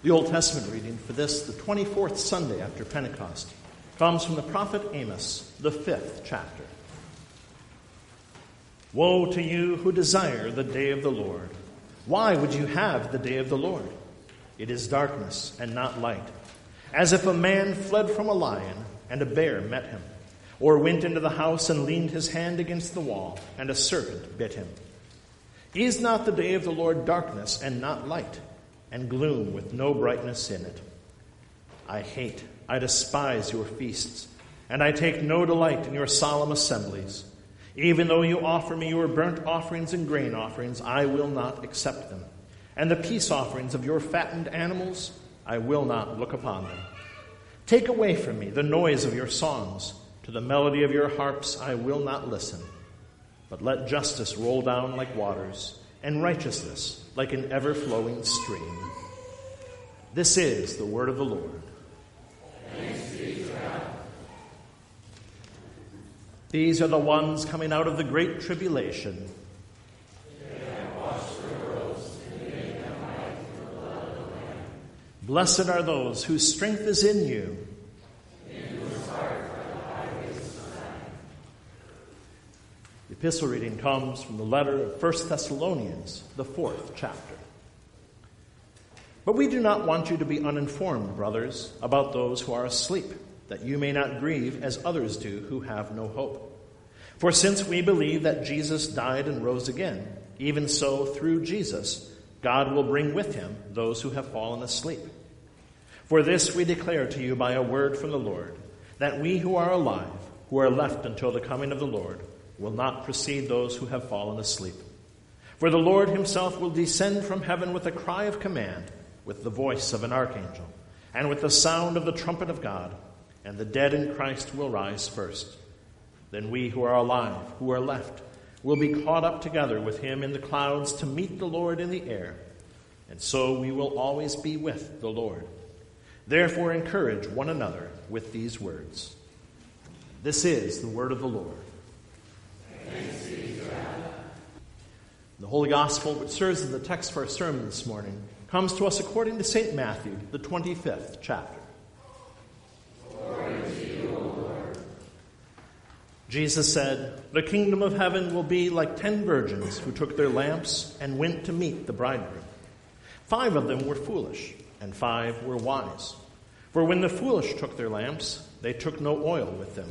The Old Testament reading for this, the 24th Sunday after Pentecost, comes from the prophet Amos, the fifth chapter. Woe to you who desire the day of the Lord. Why would you have the day of the Lord? It is darkness and not light, as if a man fled from a lion and a bear met him, or went into the house and leaned his hand against the wall, and a serpent bit him. Is not the day of the Lord darkness and not light, and gloom with no brightness in it? I hate, I despise your feasts, and I take no delight in your solemn assemblies. Even though you offer me your burnt offerings and grain offerings, I will not accept them. And the peace offerings of your fattened animals, I will not look upon them. Take away from me the noise of your songs. To the melody of your harps, I will not listen. But let justice roll down like waters, and righteousness like an ever flowing stream. This is the word of the Lord. These are the ones coming out of the great tribulation. Blessed are those whose strength is in you. Epistle reading comes from the letter of 1 Thessalonians, the fourth chapter. But we do not want you to be uninformed, brothers, about those who are asleep that you may not grieve as others do who have no hope. For since we believe that Jesus died and rose again, even so through Jesus, God will bring with him those who have fallen asleep. For this we declare to you by a word from the Lord, that we who are alive, who are left until the coming of the Lord, will not precede those who have fallen asleep. For the Lord himself will descend from heaven with a cry of command, with the voice of an archangel, and with the sound of the trumpet of God and the dead in Christ will rise first. Then we who are alive, who are left, will be caught up together with him in the clouds to meet the Lord in the air, and so we will always be with the Lord. Therefore, encourage one another with these words. This is the word of the Lord. The Holy Gospel, which serves as the text for our sermon this morning, comes to us according to St. Matthew, the 25th chapter. Jesus said, The kingdom of heaven will be like ten virgins who took their lamps and went to meet the bridegroom. Five of them were foolish, and five were wise. For when the foolish took their lamps, they took no oil with them,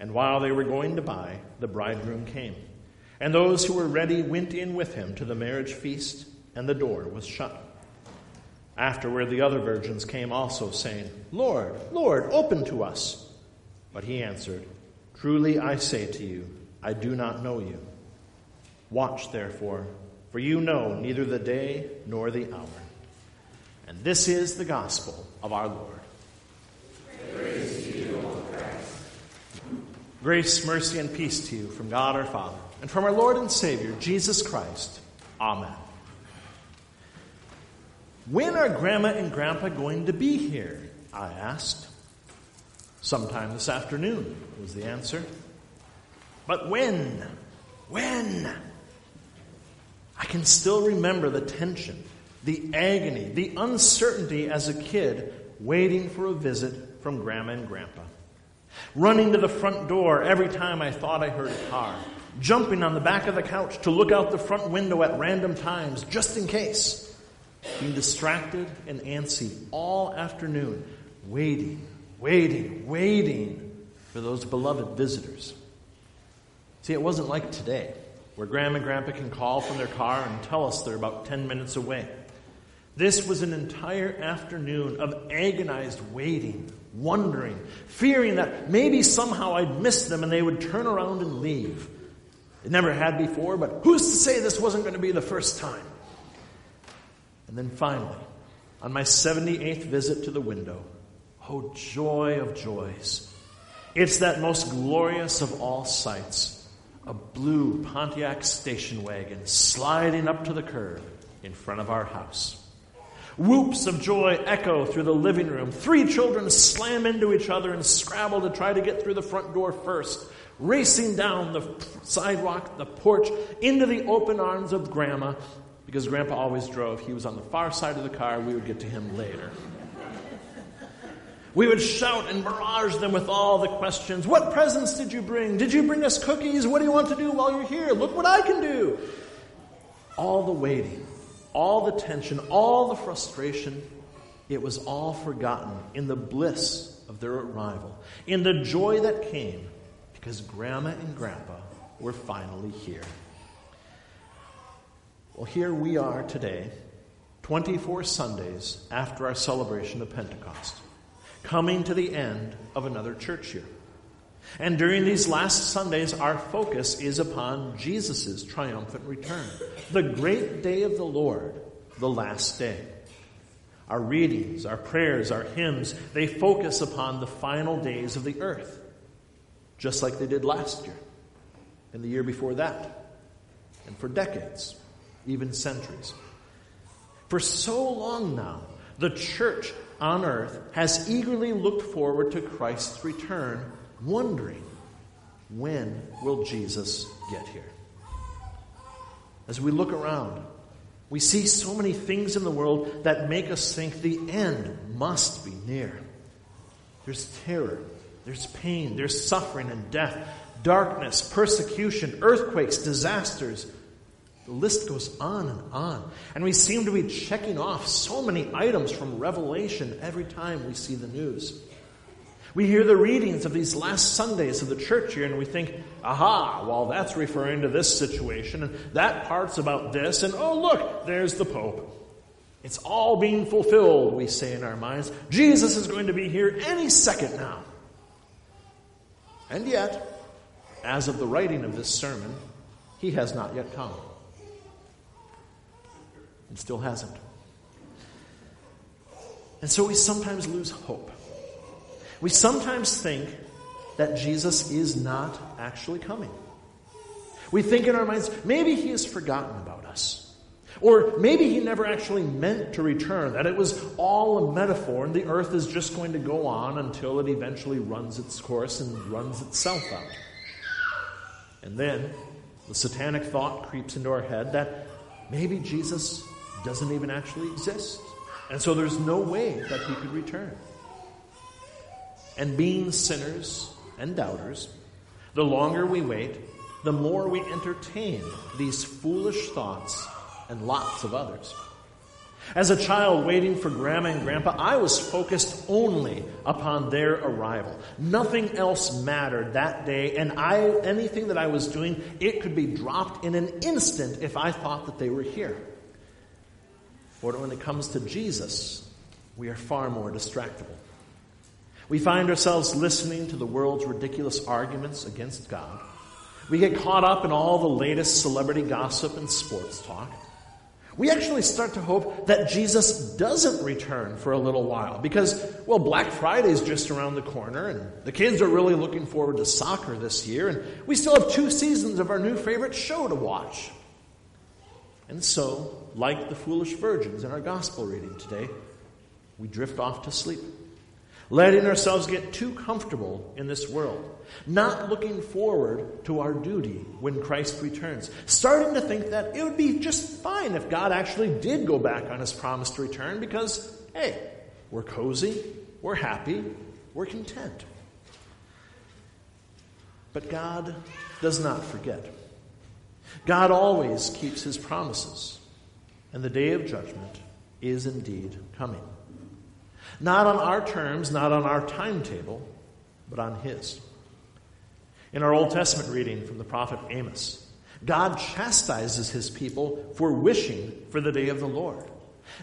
And while they were going to buy, the bridegroom came. And those who were ready went in with him to the marriage feast, and the door was shut. Afterward, the other virgins came also, saying, Lord, Lord, open to us. But he answered, Truly I say to you, I do not know you. Watch therefore, for you know neither the day nor the hour. And this is the gospel of our Lord. Praise, Grace, mercy, and peace to you from God our Father and from our Lord and Savior, Jesus Christ. Amen. When are Grandma and Grandpa going to be here? I asked. Sometime this afternoon, was the answer. But when? When? I can still remember the tension, the agony, the uncertainty as a kid waiting for a visit from Grandma and Grandpa. Running to the front door every time I thought I heard a car. Jumping on the back of the couch to look out the front window at random times just in case. Being distracted and antsy all afternoon, waiting waiting, waiting for those beloved visitors. See, it wasn't like today, where Grandma and Grandpa can call from their car and tell us they're about 10 minutes away. This was an entire afternoon of agonized waiting, wondering, fearing that maybe somehow I'd miss them and they would turn around and leave. It never had before, but who's to say this wasn't going to be the first time? And then finally, on my 78th visit to the window. Oh, joy of joys. It's that most glorious of all sights a blue Pontiac station wagon sliding up to the curb in front of our house. Whoops of joy echo through the living room. Three children slam into each other and scrabble to try to get through the front door first, racing down the sidewalk, the porch, into the open arms of Grandma, because Grandpa always drove. He was on the far side of the car. We would get to him later. We would shout and barrage them with all the questions. What presents did you bring? Did you bring us cookies? What do you want to do while you're here? Look what I can do. All the waiting, all the tension, all the frustration, it was all forgotten in the bliss of their arrival, in the joy that came because Grandma and Grandpa were finally here. Well, here we are today, 24 Sundays after our celebration of Pentecost coming to the end of another church year. And during these last Sundays, our focus is upon Jesus' triumphant return, the great day of the Lord, the last day. Our readings, our prayers, our hymns, they focus upon the final days of the earth, just like they did last year, and the year before that, and for decades, even centuries. For so long now, the church on earth has eagerly looked forward to Christ's return, wondering, when will Jesus get here? As we look around, we see so many things in the world that make us think the end must be near. There's terror, there's pain, there's suffering and death, darkness, persecution, earthquakes, disasters, the list goes on and on. And we seem to be checking off so many items from Revelation every time we see the news. We hear the readings of these last Sundays of the church year and we think, aha, well, that's referring to this situation, and that part's about this, and oh, look, there's the Pope. It's all being fulfilled, we say in our minds. Jesus is going to be here any second now. And yet, as of the writing of this sermon, he has not yet come and still hasn't. And so we sometimes lose hope. We sometimes think that Jesus is not actually coming. We think in our minds, maybe he has forgotten about us. Or maybe he never actually meant to return, that it was all a metaphor and the earth is just going to go on until it eventually runs its course and runs itself out. And then the satanic thought creeps into our head that maybe Jesus doesn't even actually exist. And so there's no way that he could return. And being sinners and doubters, the longer we wait, the more we entertain these foolish thoughts and lots of others. As a child waiting for grandma and grandpa, I was focused only upon their arrival. Nothing else mattered that day, and I, anything that I was doing, it could be dropped in an instant if I thought that they were here. But when it comes to Jesus, we are far more distractible. We find ourselves listening to the world's ridiculous arguments against God. We get caught up in all the latest celebrity gossip and sports talk. We actually start to hope that Jesus doesn't return for a little while because, well, Black Friday is just around the corner and the kids are really looking forward to soccer this year and we still have two seasons of our new favorite show to watch. And so, like the foolish virgins in our gospel reading today, we drift off to sleep, letting ourselves get too comfortable in this world, not looking forward to our duty when Christ returns, starting to think that it would be just fine if God actually did go back on his promise to return because, hey, we're cozy, we're happy, we're content. But God does not forget. God always keeps his promises, and the day of judgment is indeed coming. Not on our terms, not on our timetable, but on his. In our Old Testament reading from the prophet Amos, God chastises his people for wishing for the day of the Lord.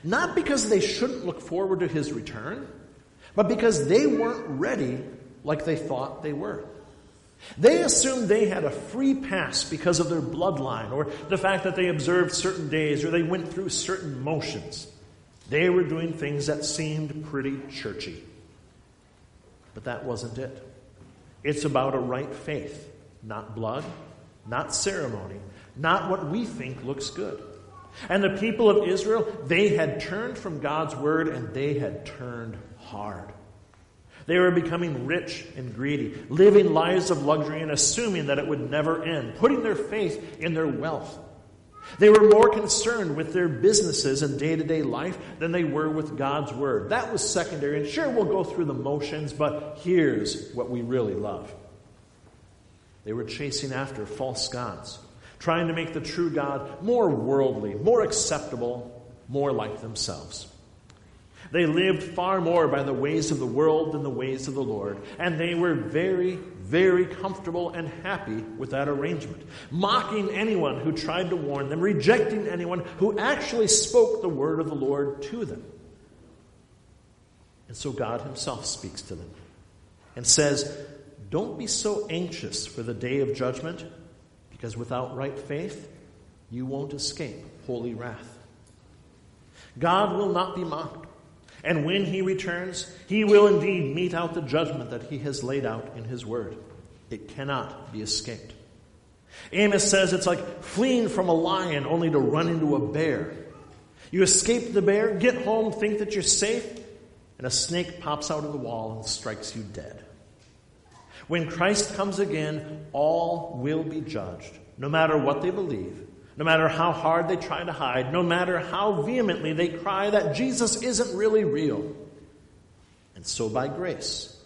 Not because they shouldn't look forward to his return, but because they weren't ready like they thought they were. They assumed they had a free pass because of their bloodline or the fact that they observed certain days or they went through certain motions. They were doing things that seemed pretty churchy. But that wasn't it. It's about a right faith, not blood, not ceremony, not what we think looks good. And the people of Israel, they had turned from God's word and they had turned hard. They were becoming rich and greedy, living lives of luxury and assuming that it would never end, putting their faith in their wealth. They were more concerned with their businesses and day to day life than they were with God's Word. That was secondary. And sure, we'll go through the motions, but here's what we really love. They were chasing after false gods, trying to make the true God more worldly, more acceptable, more like themselves. They lived far more by the ways of the world than the ways of the Lord, and they were very, very comfortable and happy with that arrangement, mocking anyone who tried to warn them, rejecting anyone who actually spoke the word of the Lord to them. And so God Himself speaks to them and says, Don't be so anxious for the day of judgment, because without right faith, you won't escape holy wrath. God will not be mocked. And when he returns, he will indeed mete out the judgment that he has laid out in his word. It cannot be escaped. Amos says it's like fleeing from a lion only to run into a bear. You escape the bear, get home, think that you're safe, and a snake pops out of the wall and strikes you dead. When Christ comes again, all will be judged, no matter what they believe, no matter how hard they try to hide, no matter how vehemently they cry that Jesus isn't really real. And so, by grace,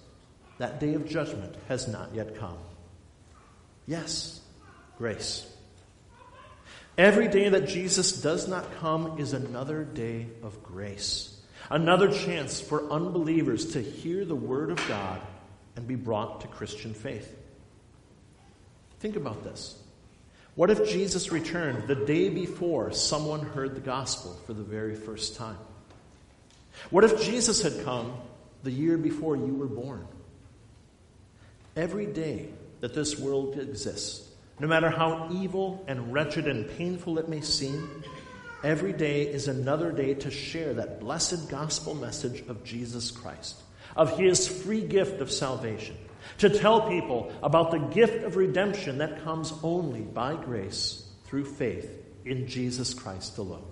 that day of judgment has not yet come. Yes, grace. Every day that Jesus does not come is another day of grace, another chance for unbelievers to hear the Word of God and be brought to Christian faith. Think about this. What if Jesus returned the day before someone heard the gospel for the very first time? What if Jesus had come the year before you were born? Every day that this world exists, no matter how evil and wretched and painful it may seem, every day is another day to share that blessed gospel message of Jesus Christ, of his free gift of salvation to tell people about the gift of redemption that comes only by grace through faith in Jesus Christ alone.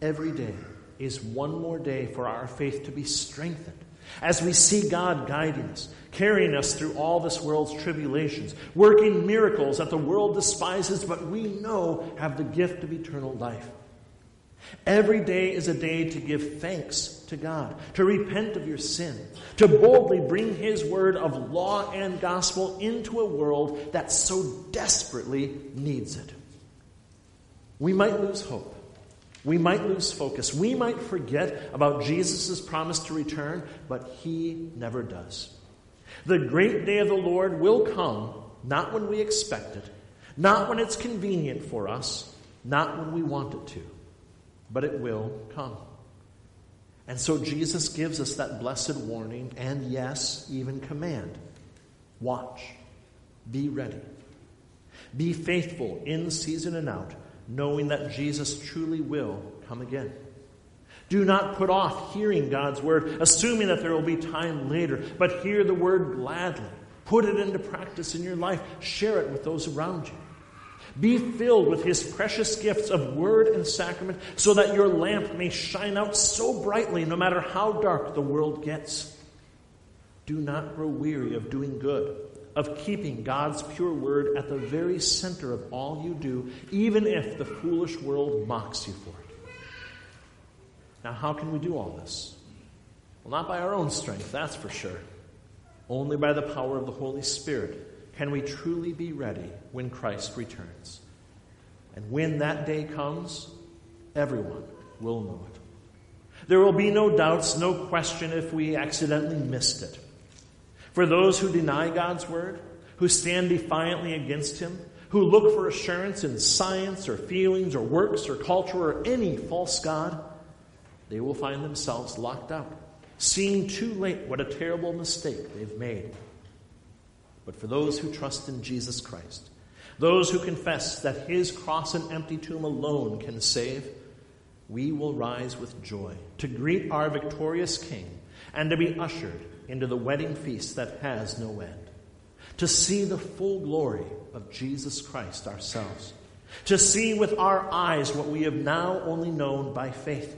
Every day is one more day for our faith to be strengthened as we see God guiding us, carrying us through all this world's tribulations, working miracles that the world despises, but we know have the gift of eternal life. Every day is a day to give thanks to God, to repent of your sin, to boldly bring His word of law and gospel into a world that so desperately needs it. We might lose hope. We might lose focus. We might forget about Jesus' promise to return, but He never does. The great day of the Lord will come, not when we expect it, not when it's convenient for us, not when we want it to but it will come. And so Jesus gives us that blessed warning and, yes, even command watch, be ready, be faithful in season and out, knowing that Jesus truly will come again. Do not put off hearing God's word, assuming that there will be time later, but hear the word gladly. Put it into practice in your life. Share it with those around you. Be filled with his precious gifts of word and sacrament so that your lamp may shine out so brightly no matter how dark the world gets. Do not grow weary of doing good, of keeping God's pure word at the very center of all you do, even if the foolish world mocks you for it. Now, how can we do all this? Well, not by our own strength, that's for sure. Only by the power of the Holy Spirit can we truly be ready when Christ returns. And when that day comes, everyone will know it. There will be no doubts, no question if we accidentally missed it. For those who deny God's word, who stand defiantly against Him, who look for assurance in science or feelings or works or culture or any false God, they will find themselves locked out, seeing too late what a terrible mistake they've made but for those who trust in Jesus Christ, those who confess that his cross and empty tomb alone can save, we will rise with joy to greet our victorious King and to be ushered into the wedding feast that has no end, to see the full glory of Jesus Christ ourselves, to see with our eyes what we have now only known by faith,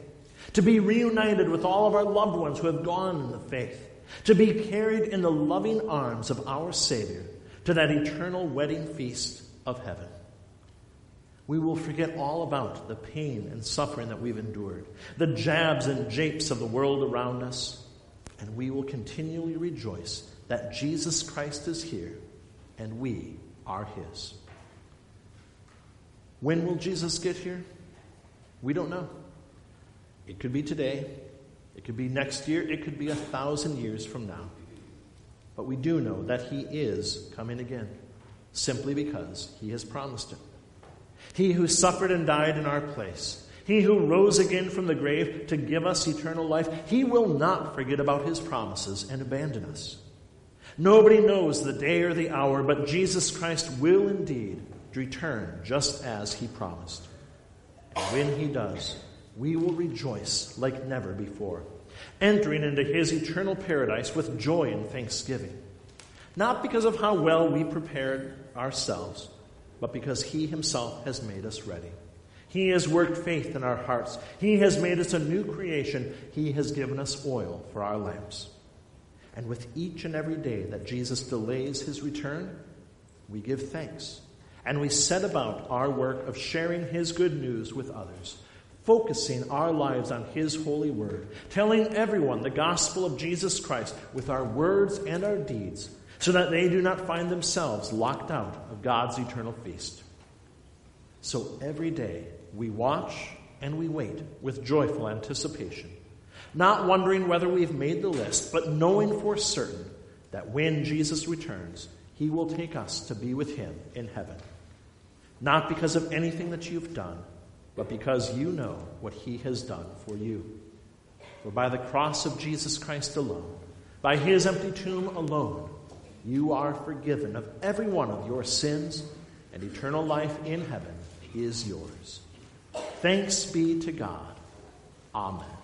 to be reunited with all of our loved ones who have gone in the faith, to be carried in the loving arms of our Savior to that eternal wedding feast of heaven. We will forget all about the pain and suffering that we've endured, the jabs and japes of the world around us, and we will continually rejoice that Jesus Christ is here and we are His. When will Jesus get here? We don't know. It could be today, it could be next year, it could be a thousand years from now. But we do know that He is coming again, simply because He has promised it. He who suffered and died in our place, He who rose again from the grave to give us eternal life, He will not forget about His promises and abandon us. Nobody knows the day or the hour, but Jesus Christ will indeed return just as He promised. And when He does, we will rejoice like never before, entering into His eternal paradise with joy and thanksgiving. Not because of how well we prepared ourselves, but because He Himself has made us ready. He has worked faith in our hearts. He has made us a new creation. He has given us oil for our lamps. And with each and every day that Jesus delays his return, we give thanks. And we set about our work of sharing his good news with others, focusing our lives on his holy word, telling everyone the gospel of Jesus Christ with our words and our deeds, so that they do not find themselves locked out of God's eternal feast. So every day we watch and we wait with joyful anticipation not wondering whether we've made the list, but knowing for certain that when Jesus returns, he will take us to be with him in heaven. Not because of anything that you've done, but because you know what he has done for you. For by the cross of Jesus Christ alone, by his empty tomb alone, you are forgiven of every one of your sins, and eternal life in heaven is yours. Thanks be to God. Amen.